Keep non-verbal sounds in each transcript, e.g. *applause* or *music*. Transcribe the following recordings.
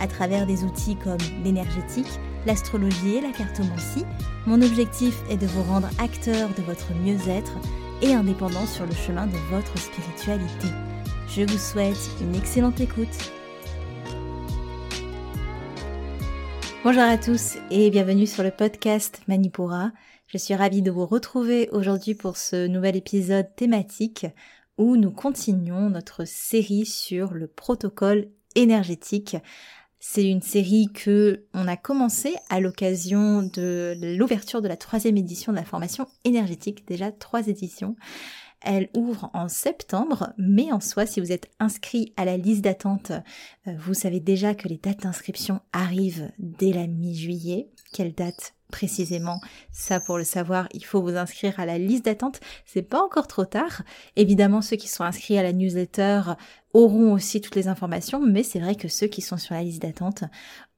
à travers des outils comme l'énergétique, l'astrologie et la cartomancie. Mon objectif est de vous rendre acteur de votre mieux-être et indépendant sur le chemin de votre spiritualité. Je vous souhaite une excellente écoute. Bonjour à tous et bienvenue sur le podcast Manipura. Je suis ravie de vous retrouver aujourd'hui pour ce nouvel épisode thématique où nous continuons notre série sur le protocole énergétique c'est une série que on a commencé à l'occasion de l'ouverture de la troisième édition de la formation énergétique, déjà trois éditions. Elle ouvre en septembre, mais en soi, si vous êtes inscrit à la liste d'attente, euh, vous savez déjà que les dates d'inscription arrivent dès la mi-juillet. Quelle date précisément? Ça, pour le savoir, il faut vous inscrire à la liste d'attente. C'est pas encore trop tard. Évidemment, ceux qui sont inscrits à la newsletter auront aussi toutes les informations, mais c'est vrai que ceux qui sont sur la liste d'attente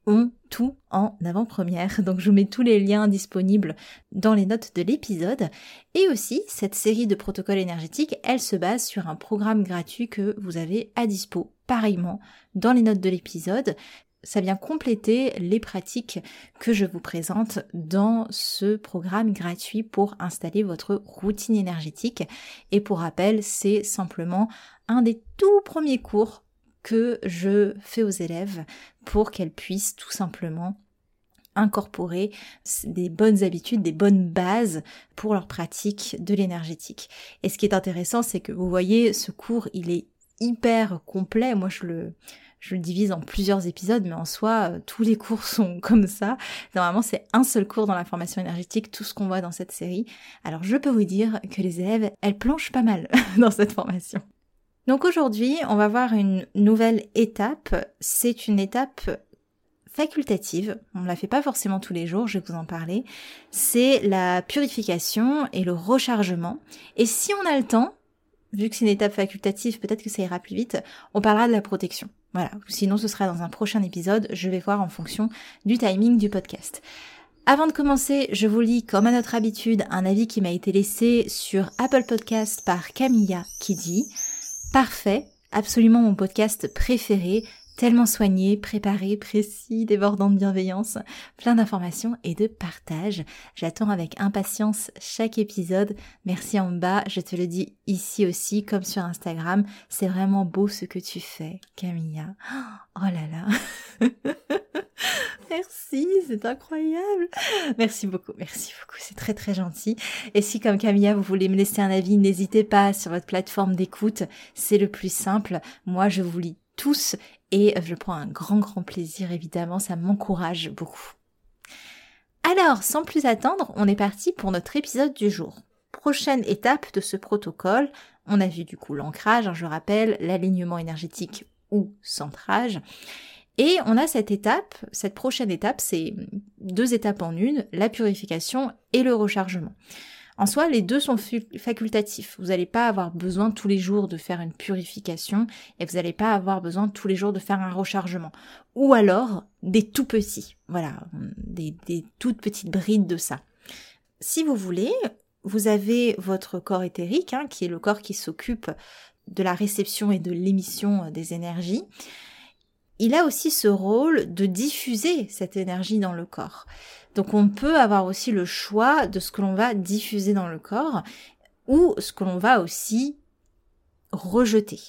ont tout en avant-première. Donc je vous mets tous les liens disponibles dans les notes de l'épisode. Et aussi, cette série de protocoles énergétiques, elle se base sur un programme gratuit que vous avez à dispo pareillement dans les notes de l'épisode ça vient compléter les pratiques que je vous présente dans ce programme gratuit pour installer votre routine énergétique. Et pour rappel, c'est simplement un des tout premiers cours que je fais aux élèves pour qu'elles puissent tout simplement incorporer des bonnes habitudes, des bonnes bases pour leur pratique de l'énergétique. Et ce qui est intéressant, c'est que vous voyez, ce cours, il est hyper complet. Moi, je le, je le divise en plusieurs épisodes, mais en soi, euh, tous les cours *laughs* sont comme ça. Normalement, c'est un seul cours dans la formation énergétique, tout ce qu'on voit dans cette série. Alors, je peux vous dire que les élèves, elles planchent pas mal *laughs* dans cette formation. Donc aujourd'hui, on va voir une nouvelle étape. C'est une étape facultative, on ne la fait pas forcément tous les jours, je vais vous en parler, c'est la purification et le rechargement. Et si on a le temps, vu que c'est une étape facultative, peut-être que ça ira plus vite, on parlera de la protection. Voilà, sinon ce sera dans un prochain épisode, je vais voir en fonction du timing du podcast. Avant de commencer, je vous lis comme à notre habitude un avis qui m'a été laissé sur Apple Podcast par Camilla qui dit Parfait, absolument mon podcast préféré, tellement soigné, préparé, précis, débordant de bienveillance, plein d'informations et de partage. J'attends avec impatience chaque épisode. Merci en bas, je te le dis ici aussi comme sur Instagram. C'est vraiment beau ce que tu fais, Camilla. Oh là là. *laughs* merci, c'est incroyable. Merci beaucoup, merci beaucoup, c'est très très gentil. Et si comme Camilla, vous voulez me laisser un avis, n'hésitez pas sur votre plateforme d'écoute, c'est le plus simple. Moi, je vous lis tous et je prends un grand grand plaisir évidemment, ça m'encourage beaucoup. Alors, sans plus attendre, on est parti pour notre épisode du jour. Prochaine étape de ce protocole, on a vu du coup l'ancrage, hein, je rappelle, l'alignement énergétique ou centrage. Et on a cette étape, cette prochaine étape, c'est deux étapes en une, la purification et le rechargement. En soi, les deux sont facultatifs. Vous n'allez pas avoir besoin tous les jours de faire une purification et vous n'allez pas avoir besoin tous les jours de faire un rechargement. Ou alors des tout petits. Voilà, des, toutes petites brides de ça. Si vous voulez, vous avez votre corps éthérique, hein, qui est le corps qui s'occupe de la réception et de l'émission des énergies. Il a aussi ce rôle de diffuser cette énergie dans le corps. Donc on peut avoir aussi le choix de ce que l'on va diffuser dans le corps ou ce que l'on va aussi rejeter.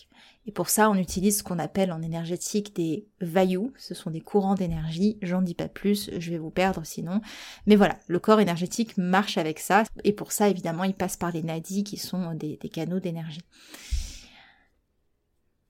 Et pour ça, on utilise ce qu'on appelle en énergétique des vailloux. Ce sont des courants d'énergie. J'en dis pas plus, je vais vous perdre sinon. Mais voilà, le corps énergétique marche avec ça. Et pour ça, évidemment, il passe par les nadis qui sont des, des canaux d'énergie.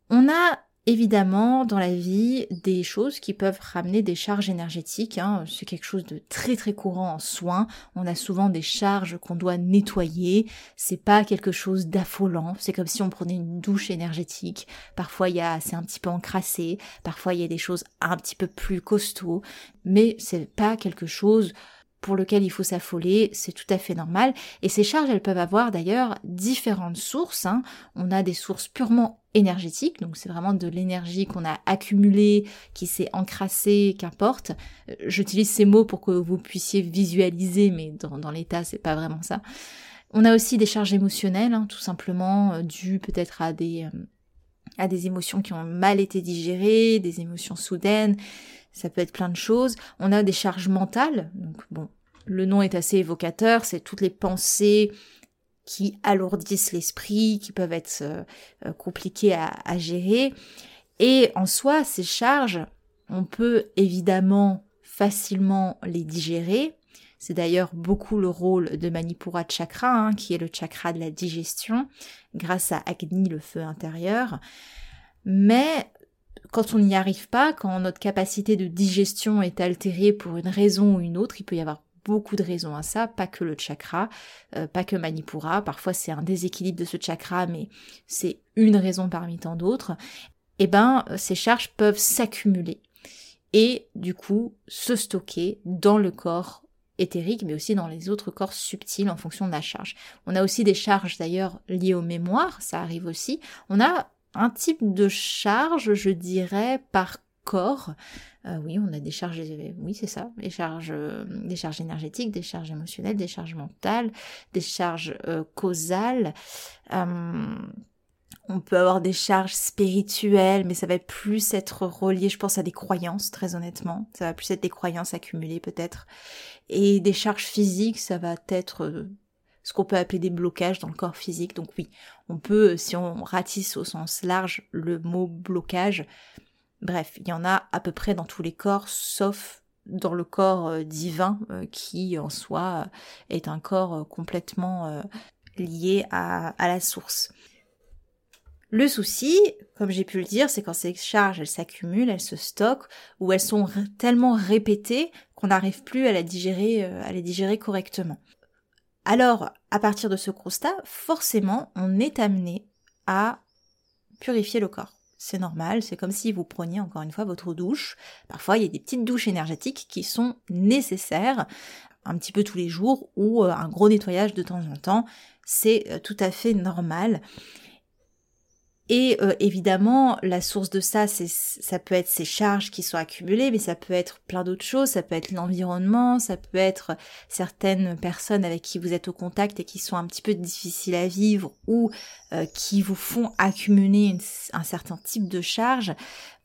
On a évidemment dans la vie des choses qui peuvent ramener des charges énergétiques. Hein. C'est quelque chose de très très courant en soins. On a souvent des charges qu'on doit nettoyer. C'est pas quelque chose d'affolant. C'est comme si on prenait une douche énergétique. Parfois il y a c'est un petit peu encrassé. Parfois il y a des choses un petit peu plus costauds. Mais c'est pas quelque chose pour lequel il faut s'affoler, c'est tout à fait normal. Et ces charges, elles peuvent avoir d'ailleurs différentes sources. Hein. On a des sources purement énergétiques, donc c'est vraiment de l'énergie qu'on a accumulée, qui s'est encrassée, qu'importe. Euh, j'utilise ces mots pour que vous puissiez visualiser, mais dans, dans l'état, c'est pas vraiment ça. On a aussi des charges émotionnelles, hein, tout simplement euh, dues peut-être à des euh, à des émotions qui ont mal été digérées, des émotions soudaines, ça peut être plein de choses. On a des charges mentales, donc bon, le nom est assez évocateur, c'est toutes les pensées qui alourdissent l'esprit, qui peuvent être euh, euh, compliquées à, à, gérer. Et en soi, ces charges, on peut évidemment facilement les digérer. C'est d'ailleurs beaucoup le rôle de Manipura Chakra, hein, qui est le chakra de la digestion, grâce à Agni, le feu intérieur. Mais quand on n'y arrive pas, quand notre capacité de digestion est altérée pour une raison ou une autre, il peut y avoir beaucoup de raisons à ça, pas que le chakra, euh, pas que Manipura, parfois c'est un déséquilibre de ce chakra, mais c'est une raison parmi tant d'autres, eh ben ces charges peuvent s'accumuler et du coup se stocker dans le corps éthérique, mais aussi dans les autres corps subtils en fonction de la charge. On a aussi des charges d'ailleurs liées aux mémoires, ça arrive aussi. On a un type de charge, je dirais, par corps. Euh, oui, on a des charges, oui, c'est ça, des charges, euh, des charges énergétiques, des charges émotionnelles, des charges mentales, des charges euh, causales. on peut avoir des charges spirituelles, mais ça va plus être relié, je pense, à des croyances, très honnêtement. Ça va plus être des croyances accumulées, peut-être. Et des charges physiques, ça va être ce qu'on peut appeler des blocages dans le corps physique. Donc oui, on peut, si on ratisse au sens large le mot blocage, bref, il y en a à peu près dans tous les corps, sauf dans le corps euh, divin, euh, qui en soi est un corps euh, complètement lié à, à la source. Le souci, comme j'ai pu le dire, c'est quand ces charges, elles s'accumulent, elles se stockent, ou elles sont tellement répétées qu'on n'arrive plus à, la digérer, à les digérer correctement. Alors, à partir de ce constat, forcément, on est amené à purifier le corps. C'est normal, c'est comme si vous preniez encore une fois votre douche. Parfois, il y a des petites douches énergétiques qui sont nécessaires un petit peu tous les jours ou euh, un gros nettoyage de temps en temps. C'est euh, tout à fait normal. Et euh, évidemment, la source de ça, c'est ça peut être ces charges qui sont accumulées, mais ça peut être plein d'autres choses. Ça peut être l'environnement, ça peut être certaines personnes avec qui vous êtes au contact et qui sont un petit peu difficiles à vivre ou euh, qui vous font accumuler un certain type de charge.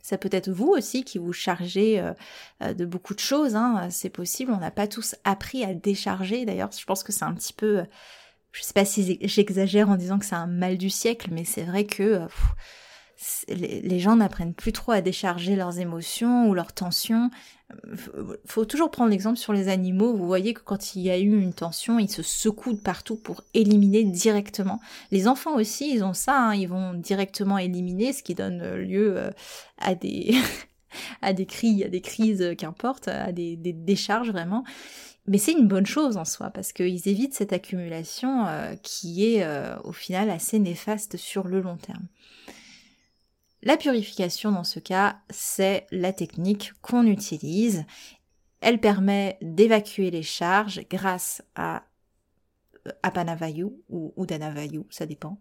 Ça peut être vous aussi qui vous chargez euh, de beaucoup de choses. Hein. C'est possible. On n'a pas tous appris à décharger. D'ailleurs, je pense que c'est un petit peu je sais pas si j'exagère en disant que c'est un mal du siècle, mais c'est vrai que euh, les gens n'apprennent plus trop à décharger leurs émotions ou leurs tensions. Faut toujours prendre l'exemple sur les animaux. Vous voyez que quand il y a eu une tension, ils se secouent partout pour éliminer directement. Les enfants aussi, ils ont ça. Hein. ils vont directement éliminer, ce qui donne lieu euh, à des *laughs* à des cris, à des crises, qu'importe, à des décharges vraiment. Mais c'est une bonne chose en soi, parce qu'ils évitent cette accumulation euh, qui est euh, au final assez néfaste sur le long terme. La purification dans ce cas, c'est la technique qu'on utilise. Elle permet d'évacuer les charges grâce à euh, Apanavayu ou Udanavayu, ça dépend.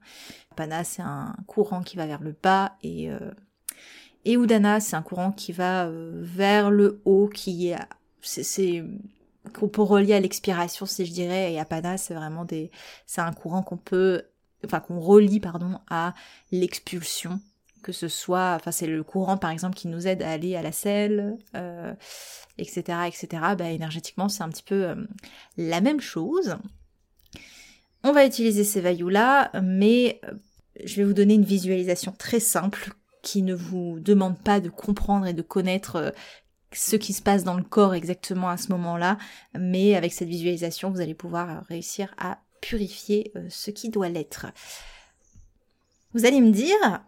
Apana, c'est un courant qui va vers le bas et, et Udana, c'est un courant qui va vers le haut, qui est, c'est qu'on peut relier à l'expiration, si je dirais, et Apana, c'est vraiment des, c'est un courant qu'on peut, enfin qu'on relie, pardon, à l'expulsion, que ce soit, enfin c'est le courant par exemple qui nous aide à aller à la selle, euh, etc., etc. Bah, énergétiquement, c'est un petit peu euh, la même chose. On va utiliser ces vailloux là, mais euh, je vais vous donner une visualisation très simple qui ne vous demande pas de comprendre et de connaître ce qui se passe dans le corps exactement à ce moment-là, mais avec cette visualisation, vous allez pouvoir réussir à purifier euh, ce qui doit l'être. Vous allez me dire,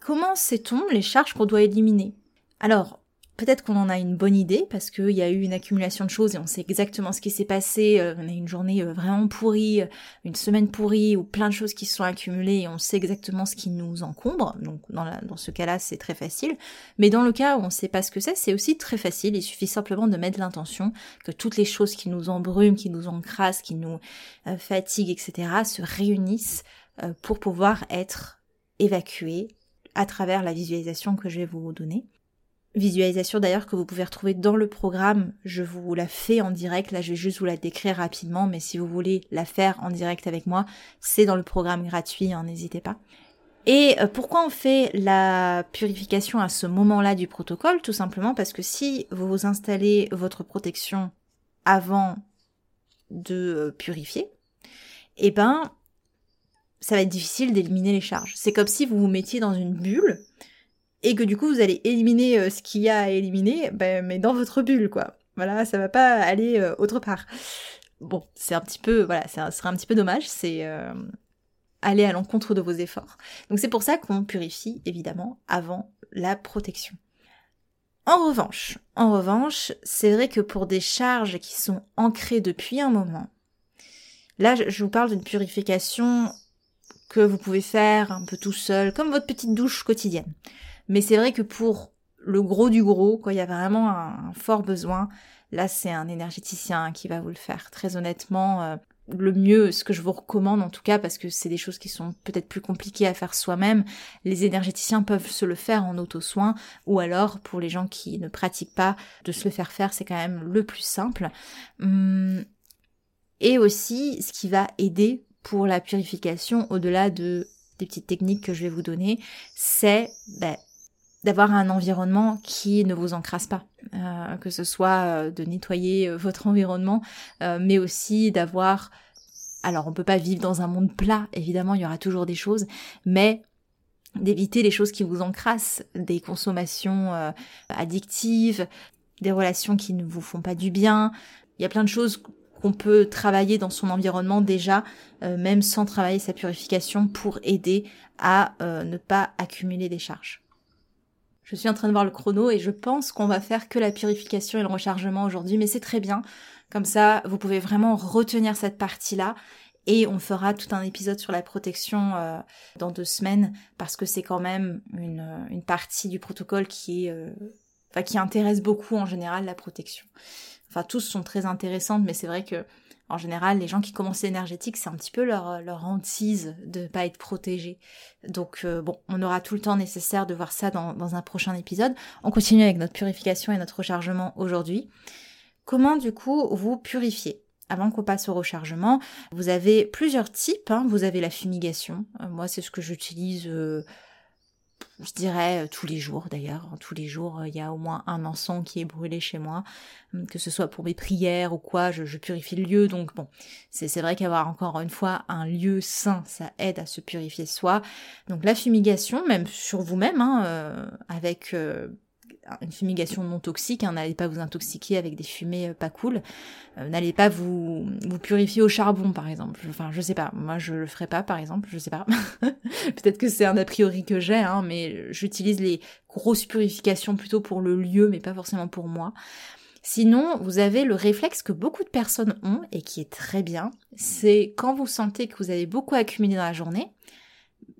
comment sait-on les charges qu'on doit éliminer? Alors, Peut-être qu'on en a une bonne idée parce qu'il y a eu une accumulation de choses et on sait exactement ce qui s'est passé. Euh, on a une journée euh, vraiment pourrie, euh, une semaine pourrie ou plein de choses qui se sont accumulées et on sait exactement ce qui nous encombre. Donc dans, ce cas-là, c'est très facile. Mais dans le cas où on ne sait pas ce que c'est, c'est aussi très facile. Il suffit simplement de mettre l'intention que toutes les choses qui nous embrument, qui nous encrassent, qui nous fatiguent, etc., se réunissent pour pouvoir être évacuées à travers la visualisation que je vais vous donner. Visualisation d'ailleurs que vous pouvez retrouver dans le programme. Je vous la fais en direct. Là, je vais juste vous la décrire rapidement, mais si vous voulez la faire en direct avec moi, c'est dans le programme gratuit, hein, n'hésitez pas. Et euh, pourquoi on fait la purification à ce moment-là du protocole? Tout simplement parce que si vous installez votre protection avant de euh, purifier, eh ben, ça va être difficile d'éliminer les charges. C'est comme si vous vous mettiez dans une bulle et que du coup vous allez éliminer euh, ce qu'il y a à éliminer, ben, mais dans votre bulle, quoi. Voilà, ça va pas aller euh, autre part. Bon, c'est un petit peu, voilà, ça serait un petit peu dommage, c'est euh, aller à l'encontre de vos efforts. Donc c'est pour ça qu'on purifie, évidemment, avant la protection. En revanche, en revanche, c'est vrai que pour des charges qui sont ancrées depuis un moment, là je vous parle d'une purification que vous pouvez faire un peu tout seul, comme votre petite douche quotidienne. Mais c'est vrai que pour le gros du gros, quand il y a vraiment un, fort besoin, là c'est un énergéticien qui va vous le faire. Très honnêtement, euh, le mieux, ce que je vous recommande en tout cas, parce que c'est des choses qui sont peut-être plus compliquées à faire soi-même, les énergéticiens peuvent se le faire en auto-soin, ou alors pour les gens qui ne pratiquent pas, de se le faire faire, c'est quand même le plus simple. Hum, et aussi, ce qui va aider pour la purification, au-delà de des petites techniques que je vais vous donner, c'est ben, d'avoir un environnement qui ne vous encrasse pas, euh, que ce soit euh, de nettoyer euh, votre *laughs* environnement, mais aussi d'avoir... Alors on peut pas vivre dans un monde plat, évidemment, il y aura toujours des choses, mais d'éviter les choses qui vous encrassent, des consommations addictives, des relations qui ne vous font pas du bien. Il y a plein de choses qu'on peut travailler dans son environnement déjà, même sans travailler sa purification, pour aider à ne pas accumuler des charges. Je suis en train de voir le chrono et je pense qu'on va faire que la purification et le rechargement aujourd'hui, mais c'est très bien. Comme ça, vous pouvez vraiment retenir cette partie-là et on fera tout un épisode sur la protection euh, dans deux semaines parce que c'est quand même une, une, partie du protocole qui est, euh, enfin, qui intéresse beaucoup en général la protection. Enfin, tous sont très intéressantes, mais c'est vrai que en général, les gens qui commencent l'énergétique, c'est un petit peu leur, leur hantise de ne pas être protégés. Donc euh, bon, on aura tout le temps nécessaire de voir ça dans, dans un prochain épisode. On continue avec notre purification et notre rechargement aujourd'hui. Comment du coup vous purifiez? Avant qu'on passe au rechargement, vous avez plusieurs types. Hein. Vous avez la fumigation. Euh, moi, c'est ce que j'utilise euh, je dirais euh, tous les jours d'ailleurs. Tous les jours, euh, il y a au moins un encens qui est brûlé chez moi, hum, que ce soit pour mes prières ou quoi, je, purifie le lieu. Donc bon, c'est vrai qu'avoir encore une fois un lieu sain, ça aide à se purifier soi. Donc la fumigation, même sur vous-même, hein, euh, avec une fumigation non toxique, hein, n'allez pas vous intoxiquer avec des fumées euh, pas cool, euh, n'allez pas vous, purifier au charbon par exemple, enfin je sais pas, moi je le ferai pas par exemple, je sais pas, *laughs* peut-être que c'est un a priori que j'ai, hein, mais j'utilise les grosses purifications plutôt pour le lieu, mais pas forcément pour moi. Sinon, vous avez le réflexe que beaucoup de personnes ont et qui est très bien, c'est quand vous sentez que vous avez beaucoup accumulé dans la journée,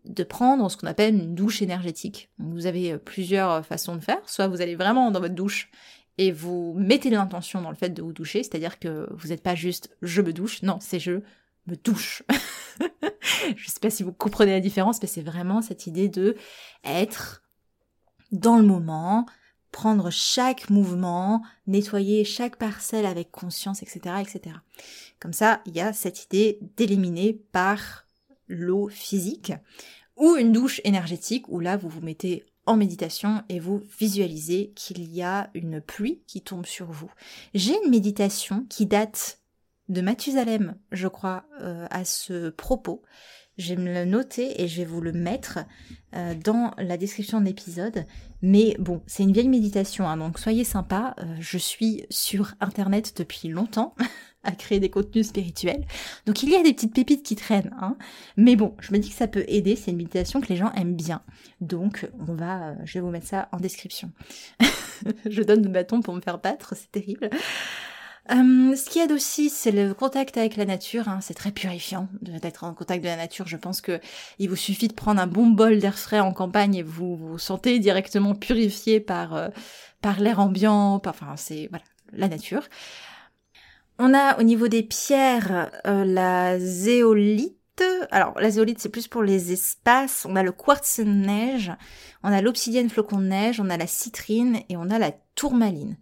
de prendre ce qu'on appelle une douche énergétique. Vous avez euh, plusieurs euh, façons de faire. Soit vous allez vraiment dans votre douche et vous mettez l'intention dans le fait de vous doucher, c'est-à-dire que vous n'êtes pas juste je me douche, non, c'est je me douche. *laughs* je sais pas si vous comprenez la différence, mais c'est vraiment cette idée de être dans le moment, prendre chaque mouvement, nettoyer chaque parcelle avec conscience, etc., etc. Comme ça, il y a cette idée d'éliminer par l'eau physique, ou une douche énergétique où là vous vous mettez en méditation et vous visualisez qu'il y a une pluie qui tombe sur vous. J'ai une méditation qui date de Mathusalem, je crois, euh, à ce propos. Je vais me le noter et je vais vous le mettre euh, dans la description de l'épisode. Mais bon, c'est une vieille méditation, hein, donc soyez sympa. Euh, je suis sur Internet depuis longtemps. *laughs* à créer des contenus spirituels. Donc il y a des petites pépites qui traînent, hein. Mais bon, je me dis que ça peut aider, c'est une méditation que les gens aiment bien. Donc on va, euh, je vais vous mettre ça en description. *laughs* je donne le bâton pour me faire battre, c'est terrible. Euh, ce qui aide aussi, c'est le contact avec la nature. Hein. C'est très purifiant d'être en contact de la nature. Je pense que il vous suffit de prendre un bon bol d'air frais en campagne et vous vous sentez directement purifié par euh, par l'air ambiant. enfin, c'est voilà la nature. On a au niveau des pierres euh, la zéolite. Alors la zéolite c'est plus pour les espaces. On a le quartz neige, on a l'obsidienne flocon de neige, on a la citrine et on a la tourmaline.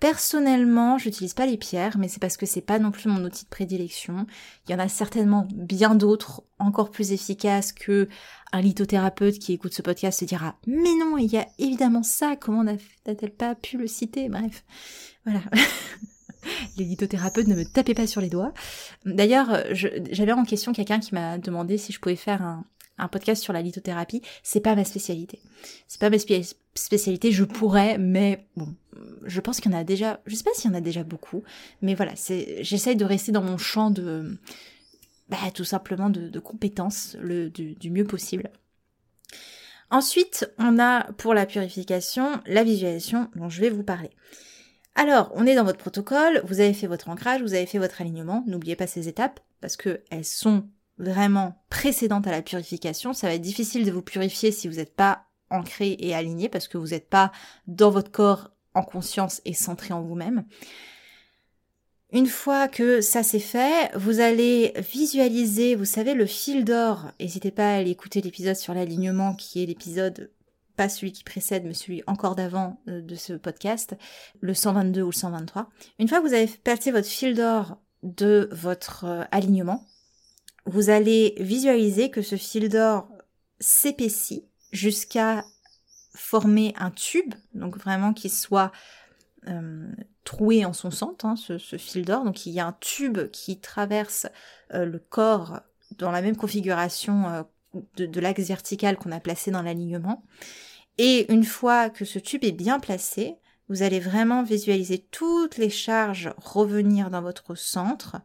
Personnellement, j'utilise pas les pierres, mais c'est parce que c'est pas non plus mon outil de prédilection. Il y en a certainement bien d'autres encore plus efficaces que un lithothérapeute qui écoute ce podcast se dira mais non, il y a évidemment ça, comment n'a-t-elle pas pu le citer? Bref, voilà. *laughs* *laughs* les lithothérapeutes ne me tapez pas sur les doigts. D'ailleurs, j'avais en question quelqu'un qui m'a demandé si je pouvais faire un, podcast sur la lithothérapie, c'est pas ma spécialité. C'est pas ma spécialité, je pourrais, mais bon, je pense qu'il y en a déjà, je sais pas s'il y en a déjà beaucoup, mais voilà, j'essaye de rester dans mon champ de, bah, tout simplement de, compétences le, du mieux possible. Ensuite, on a pour la purification la visualisation dont je vais vous parler. Alors, on est dans votre protocole, vous avez fait votre ancrage, vous avez fait votre alignement, n'oubliez pas ces étapes parce que elles sont vraiment précédente à la purification. Ça va être difficile de vous purifier si vous n'êtes pas ancré et aligné parce que vous n'êtes pas dans votre corps en conscience et centré en vous-même. Une fois que ça c'est fait, vous allez visualiser, vous savez, le fil d'or. N'hésitez pas à aller écouter l'épisode sur l'alignement qui est l'épisode, pas celui qui précède, mais celui encore d'avant euh, de ce podcast, le 122 ou le 123. Une fois que vous avez passé votre fil d'or de votre euh, alignement, vous allez visualiser que ce fil d'or s'épaissit jusqu'à former un tube, donc vraiment qu'il soit euh, troué en son centre, hein, ce, fil d'or. Donc il y a un tube qui traverse le corps dans la même configuration de, l'axe vertical qu'on a placé dans l'alignement. Et une fois que ce tube est bien placé, vous allez vraiment visualiser toutes les charges revenir dans votre centre.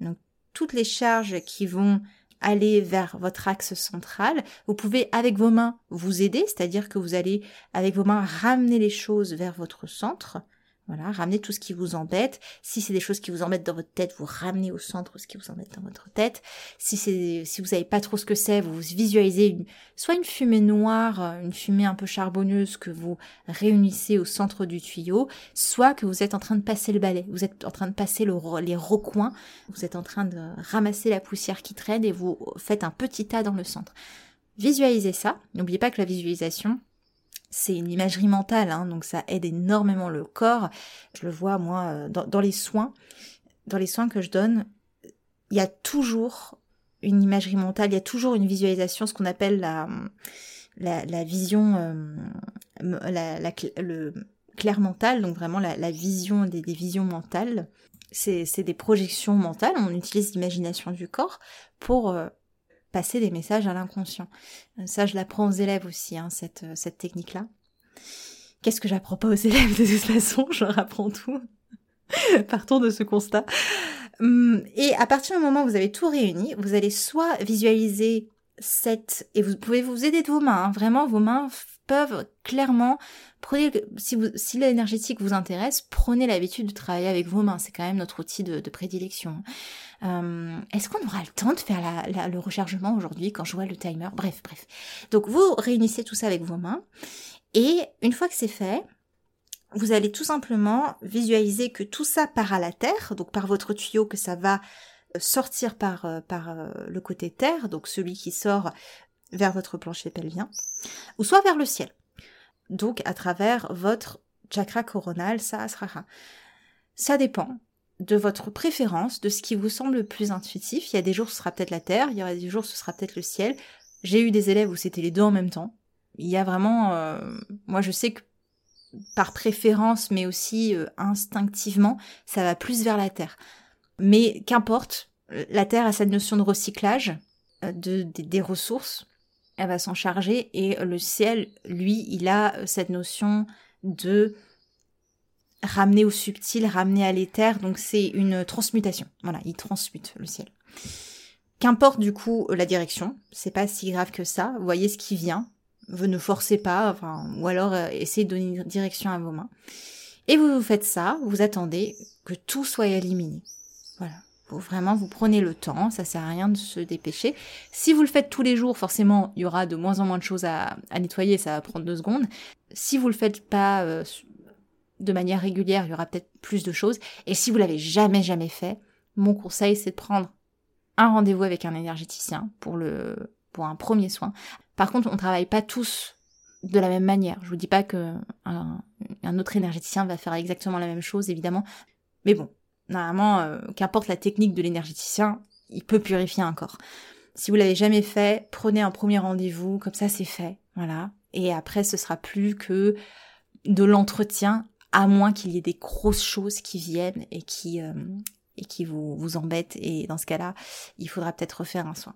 Donc toutes les charges qui vont aller vers votre axe central. Vous pouvez avec vos mains vous aider, c'est-à-dire que vous allez avec vos mains ramener les choses vers votre centre. Voilà, ramenez tout ce qui vous embête. Si c'est des choses qui vous embêtent dans votre tête, vous ramenez au centre ce qui vous embête dans votre tête. Si c'est, si vous savez pas trop ce que c'est, vous visualisez soit une fumée noire, euh, une fumée un peu charbonneuse que vous réunissez au centre du tuyau, soit que vous êtes en train de passer le balai. Vous êtes en train de passer le, les recoins. Vous êtes en train de ramasser la poussière qui traîne et vous faites un petit tas dans le centre. Visualisez ça. N'oubliez pas que la visualisation, c'est une imagerie mentale, hein, donc ça aide énormément le corps. Je le vois moi euh, dans, les soins, dans les soins que je donne, il y a toujours une imagerie mentale, il y a toujours une visualisation, ce qu'on appelle la, la, vision, euh, la, le clair mental, donc vraiment la, vision des, des, visions mentales. C'est des projections mentales, on utilise l'imagination du corps pour euh, passer des messages à l'inconscient. Euh, ça, je l'apprends aux élèves aussi, hein, cette, euh, cette technique-là. Qu'est-ce que j'apprends pas aux élèves de toute façon? *laughs* Je leur apprends tout. *laughs* Partons de ce constat. Hum, et à partir du moment où vous avez tout réuni, vous allez soit visualiser cette... Et vous pouvez vous aider de vos mains. Hein. Vraiment, vos mains peuvent clairement... Prenez, si, vous, si l'énergétique vous intéresse, prenez l'habitude de travailler avec vos mains. C'est quand même notre outil de, prédilection. Euh, est-ce qu'on aura le temps de faire le rechargement aujourd'hui quand je vois le timer? Bref, bref. Donc vous réunissez tout ça avec vos mains. Et une fois que c'est fait, vous allez tout simplement visualiser que tout ça part à la terre, donc par votre tuyau, que ça va sortir par, euh, par euh, le côté terre, donc celui qui sort vers votre plancher pelvien, ou soit vers le ciel, donc à travers votre chakra coronal, sahasrara. Ça dépend de votre préférence, de ce qui vous semble le plus intuitif. Il y a des jours ce sera peut-être la terre, il y aura des jours ce sera peut-être le ciel. J'ai eu des élèves où c'était les deux en même temps. Il y a vraiment, euh, moi je sais que par préférence, mais aussi euh, instinctivement, ça va plus vers la terre. Mais qu'importe, la terre a cette notion de recyclage euh, de, des ressources, elle va s'en charger, et le ciel, lui, il a cette notion de ramener au subtil, ramener à l'éther, donc c'est une transmutation. Voilà, il transmute le ciel. Qu'importe du coup la direction, c'est pas si grave que ça. Voyez ce qui vient, vous ne forcez pas, ou alors euh, essayez de donner une direction à vos mains. Et vous faites ça, vous attendez que tout soit éliminé. Vraiment, vous prenez le temps, ça sert à rien de se dépêcher. Si vous le faites tous les jours, forcément, il y aura de moins en moins de choses à, nettoyer, ça va prendre deux secondes. Si vous le faites pas euh, de manière régulière, il y aura peut-être plus de choses. Et si vous l'avez jamais, jamais fait, mon conseil, c'est de prendre un rendez-vous avec un énergéticien pour le, pour un premier soin. Par contre, on travaille pas tous de la même manière. Je vous dis pas que un, autre énergéticien va faire exactement la même chose, évidemment. Mais bon, normalement, euh, qu'importe la technique de l'énergéticien, il peut purifier un corps. Si vous l'avez jamais fait, prenez un premier rendez-vous, comme ça c'est fait, voilà. Et après, ce sera plus que de l'entretien, à moins qu'il y ait des grosses choses qui viennent et qui euh, et qui vous vous embêtent. Et dans ce cas-là, il faudra peut-être refaire un soin.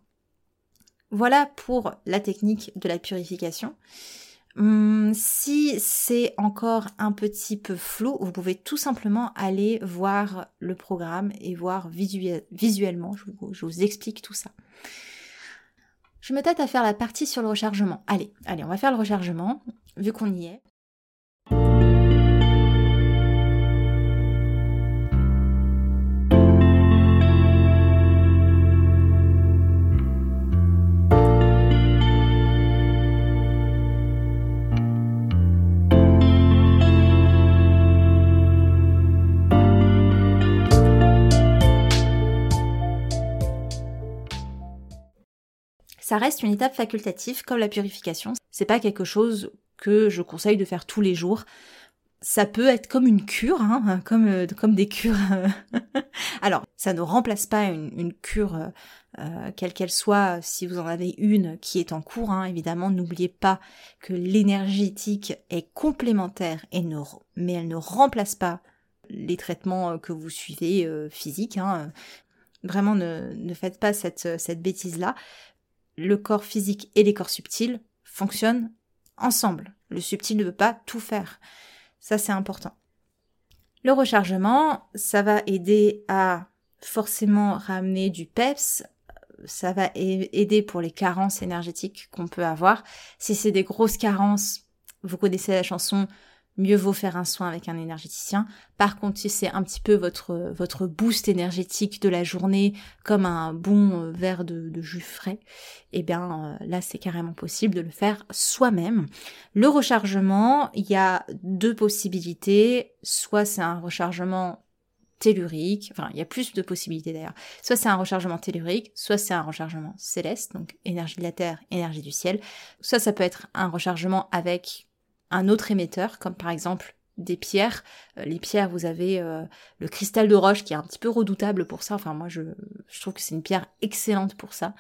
Voilà pour la technique de la purification. Hum, si c'est encore un petit peu flou, vous pouvez tout simplement aller voir le programme et voir visuellement, je vous, explique tout ça. Je me tâte à faire la partie sur le rechargement. Allez, allez, on va faire le rechargement, vu qu'on y est. Ça reste une étape facultative comme la purification. C'est pas quelque chose que je conseille de faire tous les jours. Ça peut être comme une cure, hein, comme, euh, comme des cures. *laughs* Alors, ça ne remplace pas une, cure, euh, euh, quelle qu'elle soit, si vous en avez une qui est en cours. Hein, évidemment, n'oubliez pas que l'énergétique est complémentaire, et mais elle ne remplace pas les traitements que vous suivez physiques. Hein. Vraiment, ne, faites pas cette, cette bêtise-là le corps physique et les corps subtils fonctionnent ensemble. Le subtil ne veut pas tout faire. Ça, c'est important. Le rechargement, ça va aider à forcément ramener du peps, ça va aider pour les carences énergétiques qu'on peut avoir. Si c'est des grosses carences, vous connaissez la chanson mieux vaut faire un soin avec un énergéticien. Par contre, si c'est un petit peu votre, votre boost énergétique de la journée, comme un bon euh, verre de, jus frais, eh bien euh, là c'est carrément possible de le faire soi-même. Le rechargement, il y a deux possibilités. Soit c'est un rechargement tellurique, enfin il y a plus de possibilités d'ailleurs. Soit c'est un rechargement tellurique, soit c'est un rechargement céleste, donc énergie de la Terre, énergie du ciel. Soit ça peut être un rechargement avec un autre émetteur, comme par exemple des pierres. Euh, les pierres, vous avez euh, le cristal de roche qui est un petit peu redoutable pour ça. Enfin, moi, je, je trouve que c'est une pierre excellente pour ça.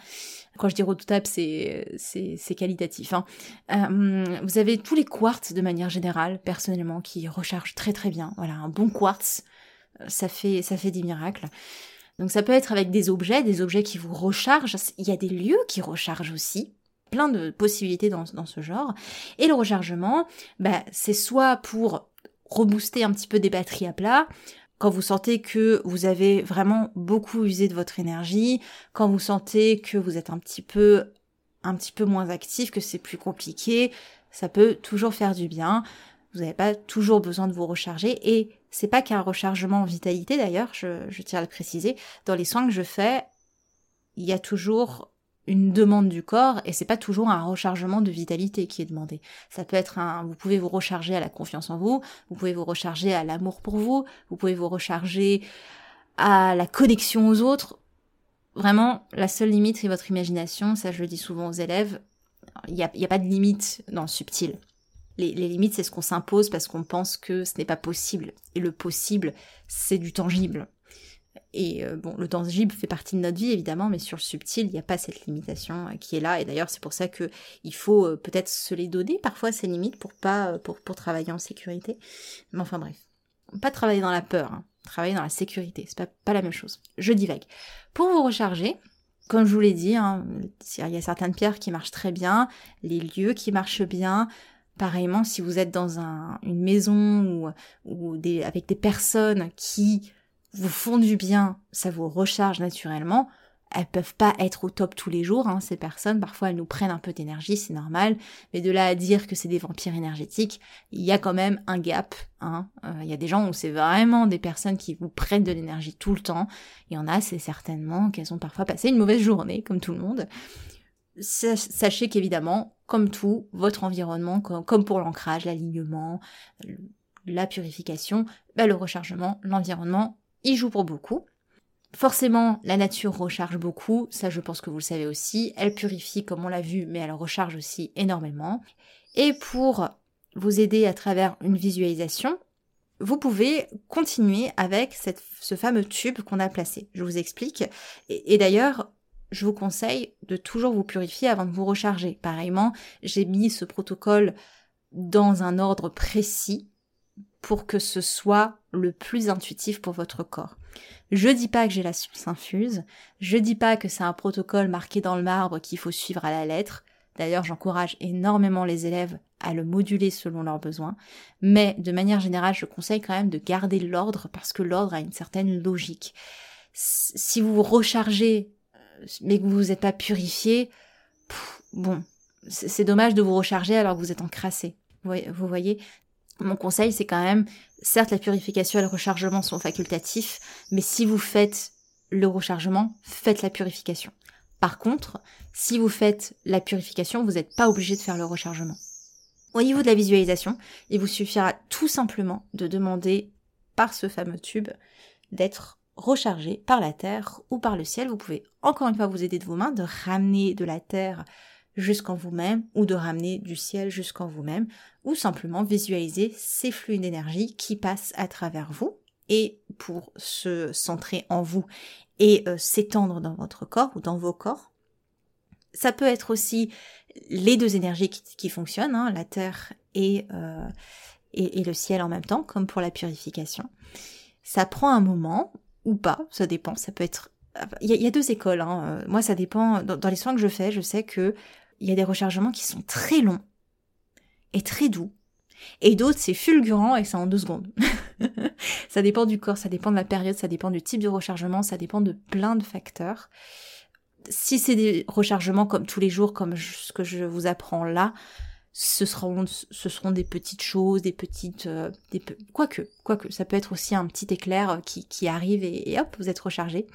Quand je dis redoutable, c'est c'est qualitatif. Hein. Euh, vous avez tous les quartz de manière générale, personnellement, qui rechargent très très bien. Voilà, un bon quartz, ça fait ça fait des miracles. Donc ça peut être avec des objets, des objets qui vous rechargent. Il y a des lieux qui rechargent aussi plein de possibilités dans, ce genre. Et le rechargement, bah, c'est soit pour rebooster un petit peu des batteries à plat, quand vous sentez que vous avez vraiment beaucoup usé de votre énergie, quand vous sentez que vous êtes un petit peu un petit peu moins actif, que c'est plus compliqué, ça peut toujours faire du bien. Vous n'avez pas toujours besoin de vous recharger et c'est pas qu'un rechargement en vitalité d'ailleurs, je, je tiens à le préciser. Dans les soins que je fais, il y a toujours une demande du corps et c'est pas toujours un rechargement de vitalité qui est demandé. Ça peut être un, vous pouvez vous recharger à la confiance en vous, vous pouvez vous recharger à l'amour pour vous, vous pouvez vous recharger à la connexion aux autres. Vraiment, la seule limite c'est votre imagination, ça je le dis souvent aux élèves. Il n'y a, a, pas de limite dans le subtil. Les limites, c'est ce qu'on s'impose parce qu'on pense que ce n'est pas possible. Et le possible, c'est du tangible. Et euh, bon, le tangible fait partie de notre vie évidemment, mais sur le subtil, il n'y a pas cette limitation euh, qui est là. Et d'ailleurs, c'est pour ça que il faut euh, peut-être se les donner parfois ces limites pour pas pour, pour travailler en sécurité. Mais enfin bref, pas travailler dans la peur, hein. travailler dans la sécurité, c'est pas pas la même chose. Je divague. Pour vous recharger, comme je vous l'ai dit, hein, il y a certaines pierres qui marchent très bien, les lieux qui marchent bien. Pareillement, si vous êtes dans une maison ou, avec des personnes qui vous font du bien, ça vous recharge naturellement, elles peuvent pas être au top tous les jours, hein, ces personnes. Parfois, elles nous prennent un peu d'énergie, c'est normal. Mais de là à dire que c'est des vampires énergétiques, il y a quand même un gap. Hein. Euh, il y a des gens où c'est vraiment des personnes qui vous prennent de l'énergie tout le temps. Il y en a, c'est certainement qu'elles ont parfois passé une mauvaise journée, comme tout le monde. Sachez qu'évidemment, comme tout, votre environnement, comme pour l'ancrage, l'alignement, la purification, bah, le rechargement, l'environnement, il joue pour beaucoup. Forcément, la nature recharge beaucoup, ça je pense que vous le savez aussi. Elle purifie comme on l'a vu, mais elle recharge aussi énormément. Et pour vous aider à travers une visualisation, vous pouvez continuer avec ce fameux tube qu'on a placé. Je vous explique. Et, d'ailleurs, je vous conseille de toujours vous purifier avant de vous recharger. Pareillement, j'ai mis ce protocole dans un ordre précis pour que ce soit le plus intuitif pour votre corps. Je dis pas que j'ai la science infuse, je dis pas que c'est un protocole marqué dans le marbre qu'il faut suivre à la lettre. D'ailleurs, j'encourage énormément les élèves à le moduler selon leurs besoins, mais de manière générale, je conseille quand même de garder l'ordre parce que l'ordre a une certaine logique. Si vous vous rechargez euh, mais que vous n'êtes pas purifié, bon, c'est dommage de vous recharger alors que vous êtes encrassé. Vous voyez, mon conseil, c'est quand même, certes, la purification et le rechargement sont facultatifs, mais si vous faites le rechargement, faites la purification. Par contre, si vous faites la purification, vous n'êtes pas obligé de faire le rechargement. Au niveau de la visualisation, il vous suffira tout simplement de demander par ce fameux tube d'être rechargé par la terre ou par le ciel. Vous pouvez encore une fois vous aider de vos mains, de ramener de la terre jusqu'en vous-même ou de ramener du ciel jusqu'en vous-même ou simplement visualiser ces flux d'énergie qui passent à travers vous et pour se centrer en vous et euh, s'étendre dans votre corps ou dans vos corps. Ça peut être aussi les deux énergies qui, fonctionnent, hein, la terre et, euh, et, et le ciel en même temps, comme pour la purification. Ça prend un moment ou pas, ça dépend, ça peut être il y, a deux écoles. Hein. Moi, ça dépend. Dans, les soins que je fais, je sais que il y a des rechargements qui sont très longs et très doux. Et d'autres, c'est fulgurant et c'est en deux secondes. *laughs* ça dépend du corps, ça dépend de la période, ça dépend du type de rechargement, ça dépend de plein de facteurs. Si c'est des rechargements comme tous les jours, comme ce que je vous apprends là, ce seront, des petites choses, des petites... Euh, des, quoique, quoique, ça peut être aussi un petit éclair qui, qui arrive et, et hop, vous êtes rechargé.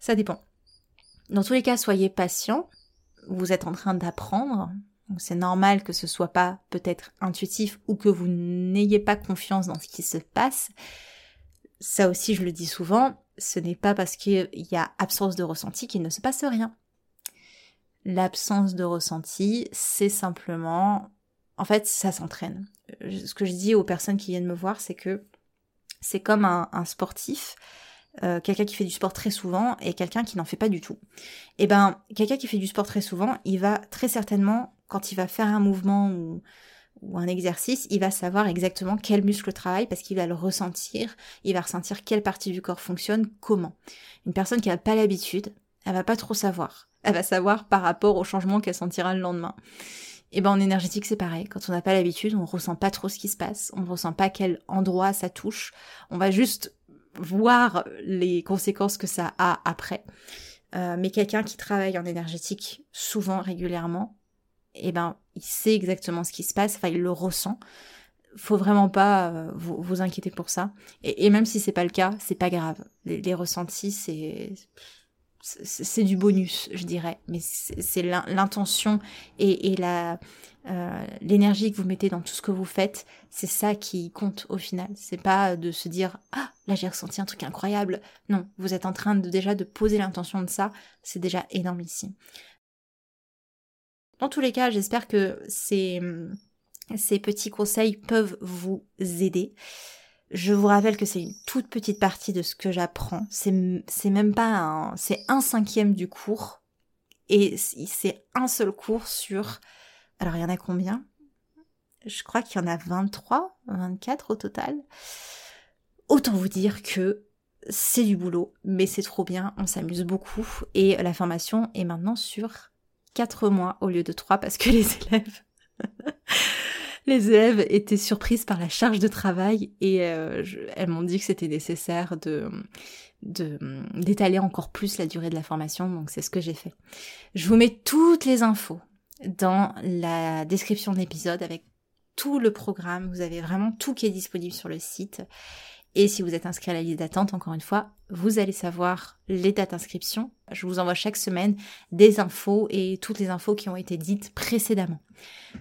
Ça dépend. Dans tous les cas, soyez patient vous êtes en train d'apprendre. C'est normal que ce soit pas peut-être intuitif ou que vous n'ayez pas confiance dans ce qui se passe. Ça aussi, je le dis souvent, ce n'est pas parce qu'il y a absence de ressenti qu'il ne se passe rien. L'absence de ressenti, c'est simplement, en fait, ça s'entraîne. Ce que je dis aux personnes qui viennent me voir, c'est que c'est comme un, un sportif euh, quelqu'un qui fait du sport très souvent et quelqu'un qui n'en fait pas du tout. Eh ben, quelqu'un qui fait du sport très souvent, il va très certainement, quand il va faire un mouvement ou, un exercice, il va savoir exactement quel muscle travaille parce qu'il va le ressentir, il va ressentir quelle partie du corps fonctionne, comment. Une personne qui n'a pas l'habitude, elle va pas trop savoir. Elle va savoir par rapport au changement qu'elle sentira le lendemain. Et eh ben en énergétique c'est pareil, quand on n'a pas l'habitude, on ressent pas trop ce qui se passe, on ne ressent pas quel endroit ça touche, on va juste voir les conséquences que ça a après. Euh, mais quelqu'un qui travaille en énergétique souvent, régulièrement, eh ben, il sait exactement ce qui se passe, enfin, il le ressent. Faut vraiment pas euh, vous, vous, inquiéter pour ça. Et, même si c'est pas le cas, c'est pas grave. Les, ressentis, c'est c'est du bonus, je dirais, mais c'est l'intention et la euh, l'énergie que vous mettez dans tout ce que vous faites, c'est ça qui compte au final. C'est pas de se dire ah là j'ai ressenti un truc incroyable. Non, vous êtes en train de déjà de poser l'intention de ça, c'est déjà énorme ici. Dans tous les cas, j'espère que ces ces petits conseils peuvent vous aider. Je vous rappelle que c'est une toute petite partie de ce que j'apprends. C'est, c'est même pas un, c'est un cinquième du cours. Et c'est un seul cours sur, alors il y en a combien? Je crois qu'il y en a 23, 24 au total. Autant vous dire que c'est du boulot, mais c'est trop bien, on s'amuse beaucoup. Et la formation est maintenant sur 4 mois au lieu de 3 parce que *laughs* les élèves les élèves étaient surprises par la charge de travail et euh, elles m'ont dit que c'était nécessaire de d'étaler encore plus la durée de la formation, donc c'est ce que j'ai fait. Je vous mets toutes les infos dans la description de l'épisode avec tout le programme, vous avez vraiment tout qui est disponible sur le site. Et si vous êtes inscrit à la liste d'attente, encore une fois, vous allez savoir les dates d'inscription. Je vous envoie chaque semaine des infos et toutes les infos qui ont été dites précédemment.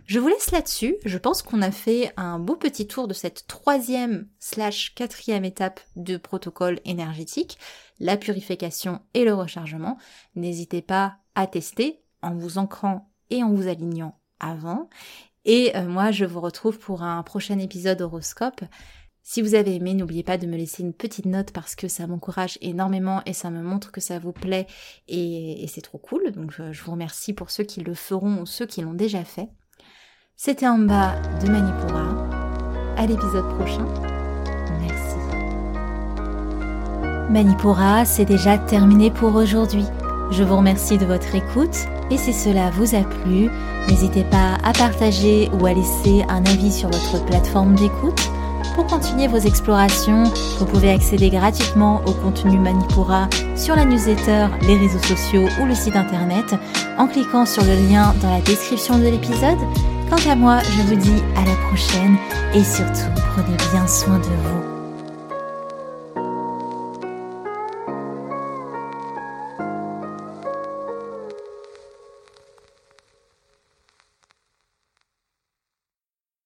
Je vous laisse là-dessus. Je pense qu'on a fait un beau petit tour de cette troisième slash quatrième étape de protocole énergétique, la purification et le rechargement. N'hésitez pas à tester en vous ancrant et en vous alignant avant. Et euh, moi, je vous retrouve pour un prochain épisode horoscope. Si vous avez aimé, n'oubliez pas de me laisser une petite note parce que ça m'encourage énormément et ça me montre que ça vous plaît et, c'est trop cool. Donc je, vous remercie pour ceux qui le feront ou ceux qui l'ont déjà fait. C'était en bas de Manipura. À l'épisode prochain. Merci. Manipura, c'est déjà terminé pour aujourd'hui. Je vous remercie de votre écoute et si cela vous a plu, n'hésitez pas à partager ou à laisser un avis sur votre plateforme d'écoute pour continuer vos explorations, vous pouvez accéder gratuitement au contenu Manipura sur la newsletter, les réseaux sociaux ou le site internet en cliquant sur le lien dans la description de l'épisode. Quant à moi, je vous dis à la prochaine et surtout prenez bien soin de vous.